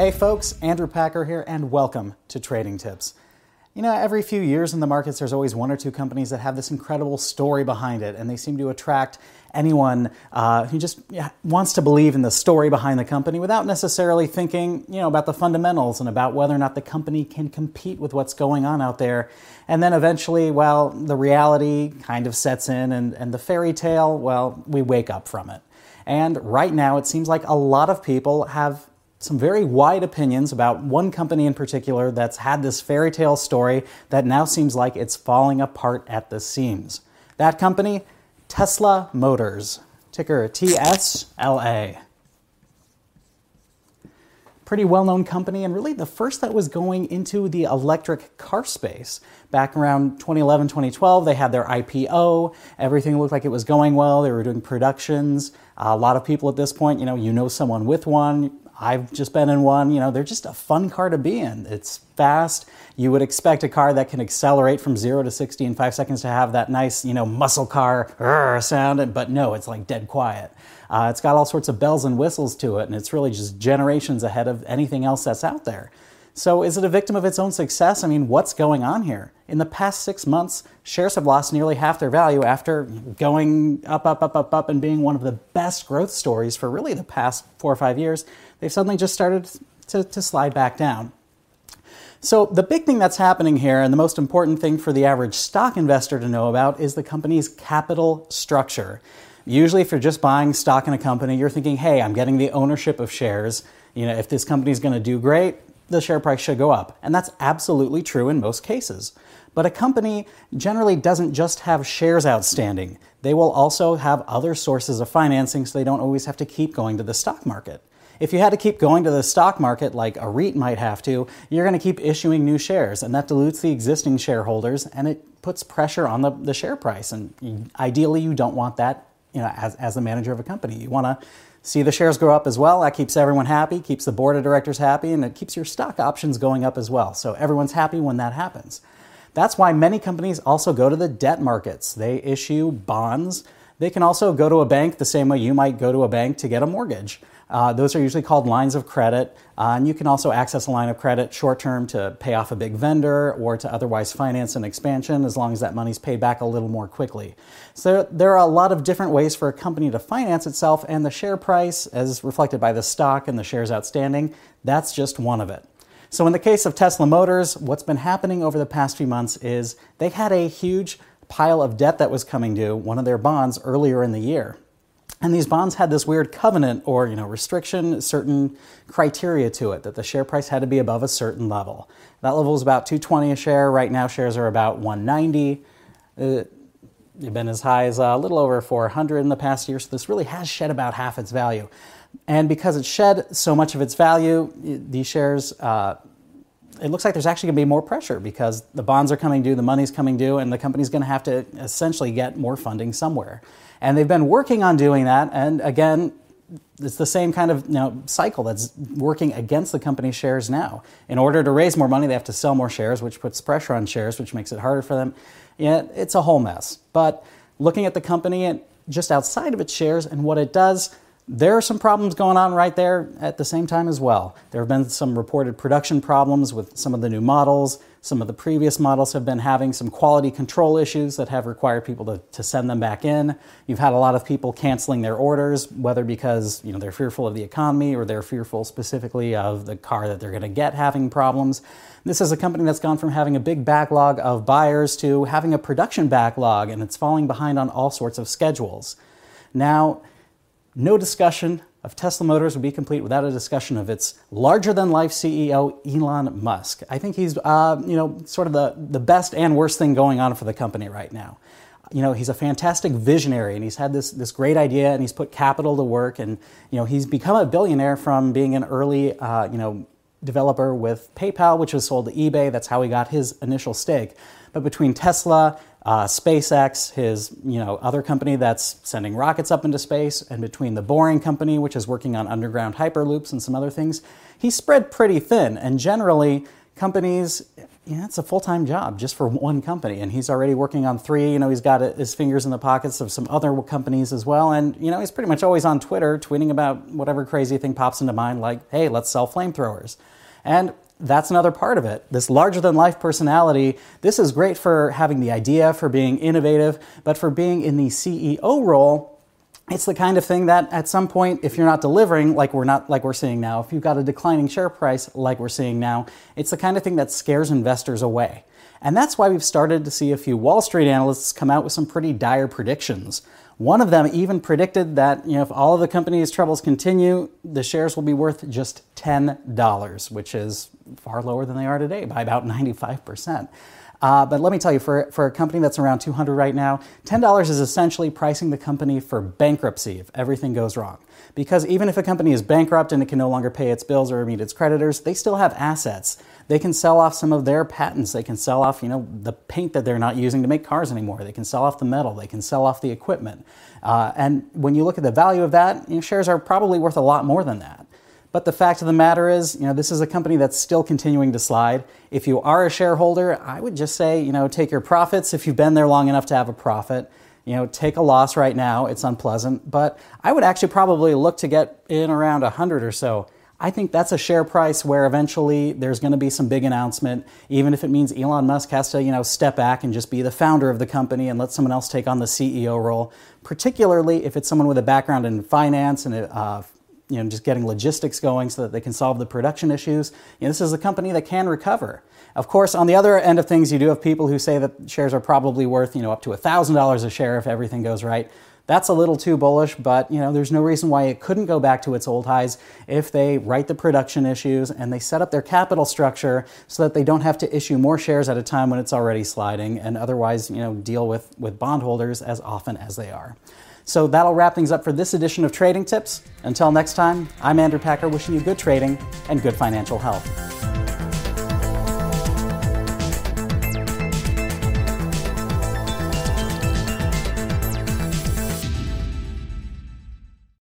Hey folks, Andrew Packer here, and welcome to Trading Tips. You know, every few years in the markets, there's always one or two companies that have this incredible story behind it, and they seem to attract anyone uh, who just wants to believe in the story behind the company without necessarily thinking, you know, about the fundamentals and about whether or not the company can compete with what's going on out there. And then eventually, well, the reality kind of sets in, and, and the fairy tale, well, we wake up from it. And right now, it seems like a lot of people have some very wide opinions about one company in particular that's had this fairy tale story that now seems like it's falling apart at the seams. That company, Tesla Motors, ticker TSLA. Pretty well known company, and really the first that was going into the electric car space. Back around 2011, 2012, they had their IPO. Everything looked like it was going well. They were doing productions. A lot of people at this point, you know, you know someone with one. I've just been in one. You know, they're just a fun car to be in. It's fast. You would expect a car that can accelerate from zero to 60 in five seconds to have that nice, you know, muscle car sound, but no, it's like dead quiet. Uh, it's got all sorts of bells and whistles to it, and it's really just generations ahead of anything else that's out there. So, is it a victim of its own success? I mean, what's going on here? In the past six months, shares have lost nearly half their value after going up, up, up, up, up, and being one of the best growth stories for really the past four or five years. They've suddenly just started to, to slide back down. So, the big thing that's happening here, and the most important thing for the average stock investor to know about, is the company's capital structure. Usually, if you're just buying stock in a company, you're thinking, hey, I'm getting the ownership of shares. You know, if this company's going to do great, the share price should go up. And that's absolutely true in most cases. But a company generally doesn't just have shares outstanding. They will also have other sources of financing so they don't always have to keep going to the stock market. If you had to keep going to the stock market like a REIT might have to, you're going to keep issuing new shares, and that dilutes the existing shareholders and it puts pressure on the, the share price. And ideally, you don't want that you know, as, as the manager of a company. You want to see the shares grow up as well. That keeps everyone happy, keeps the board of directors happy, and it keeps your stock options going up as well. So everyone's happy when that happens. That's why many companies also go to the debt markets. They issue bonds. They can also go to a bank the same way you might go to a bank to get a mortgage. Uh, those are usually called lines of credit. Uh, and you can also access a line of credit short term to pay off a big vendor or to otherwise finance an expansion as long as that money's paid back a little more quickly. So there are a lot of different ways for a company to finance itself, and the share price, as reflected by the stock and the shares outstanding, that's just one of it. So, in the case of Tesla Motors, what's been happening over the past few months is they had a huge pile of debt that was coming due, one of their bonds, earlier in the year. And these bonds had this weird covenant or you know restriction, certain criteria to it that the share price had to be above a certain level. That level is about 220 a share. Right now, shares are about 190. Uh, they've been as high as a little over 400 in the past year, so this really has shed about half its value. And because it shed so much of its value, these shares, uh, it looks like there's actually going to be more pressure because the bonds are coming due, the money's coming due, and the company's going to have to essentially get more funding somewhere. And they've been working on doing that. And again, it's the same kind of you know, cycle that's working against the company's shares now. In order to raise more money, they have to sell more shares, which puts pressure on shares, which makes it harder for them. Yeah, it's a whole mess. But looking at the company and just outside of its shares and what it does, there are some problems going on right there at the same time as well. There have been some reported production problems with some of the new models. Some of the previous models have been having some quality control issues that have required people to, to send them back in. You've had a lot of people canceling their orders, whether because you know, they're fearful of the economy or they're fearful specifically of the car that they're going to get having problems. This is a company that's gone from having a big backlog of buyers to having a production backlog, and it's falling behind on all sorts of schedules. Now, no discussion of Tesla Motors would be complete without a discussion of its larger than life CEO Elon Musk. I think he's uh, you know sort of the, the best and worst thing going on for the company right now. You know, he's a fantastic visionary and he's had this, this great idea and he's put capital to work and you know he's become a billionaire from being an early uh, you know developer with PayPal, which was sold to eBay. That's how he got his initial stake. But between Tesla, uh, SpaceX, his you know other company that's sending rockets up into space, and between the Boring Company, which is working on underground hyperloops and some other things, he spread pretty thin. And generally, companies yeah, it's a full time job just for one company. And he's already working on three. You know, he's got his fingers in the pockets of some other companies as well. And, you know, he's pretty much always on Twitter tweeting about whatever crazy thing pops into mind, like, hey, let's sell flamethrowers. And that's another part of it. This larger than life personality, this is great for having the idea, for being innovative, but for being in the CEO role, it's the kind of thing that at some point if you're not delivering like we're not like we're seeing now if you've got a declining share price like we're seeing now it's the kind of thing that scares investors away. And that's why we've started to see a few wall street analysts come out with some pretty dire predictions. One of them even predicted that you know if all of the company's troubles continue the shares will be worth just $10 which is far lower than they are today by about 95% uh, but let me tell you, for, for a company that's around 200 right now, $10 is essentially pricing the company for bankruptcy if everything goes wrong. Because even if a company is bankrupt and it can no longer pay its bills or meet its creditors, they still have assets. They can sell off some of their patents. They can sell off, you know, the paint that they're not using to make cars anymore. They can sell off the metal. They can sell off the equipment. Uh, and when you look at the value of that, you know, shares are probably worth a lot more than that. But the fact of the matter is, you know, this is a company that's still continuing to slide. If you are a shareholder, I would just say, you know, take your profits if you've been there long enough to have a profit. You know, take a loss right now. It's unpleasant, but I would actually probably look to get in around 100 or so. I think that's a share price where eventually there's going to be some big announcement, even if it means Elon Musk has to, you know, step back and just be the founder of the company and let someone else take on the CEO role. Particularly if it's someone with a background in finance and uh, you know, just getting logistics going so that they can solve the production issues. You know, this is a company that can recover. Of course, on the other end of things, you do have people who say that shares are probably worth, you know, up to $1,000 a share if everything goes right. That's a little too bullish, but you know, there's no reason why it couldn't go back to its old highs if they right the production issues and they set up their capital structure so that they don't have to issue more shares at a time when it's already sliding and otherwise, you know, deal with, with bondholders as often as they are. So that'll wrap things up for this edition of Trading Tips. Until next time, I'm Andrew Packer wishing you good trading and good financial health.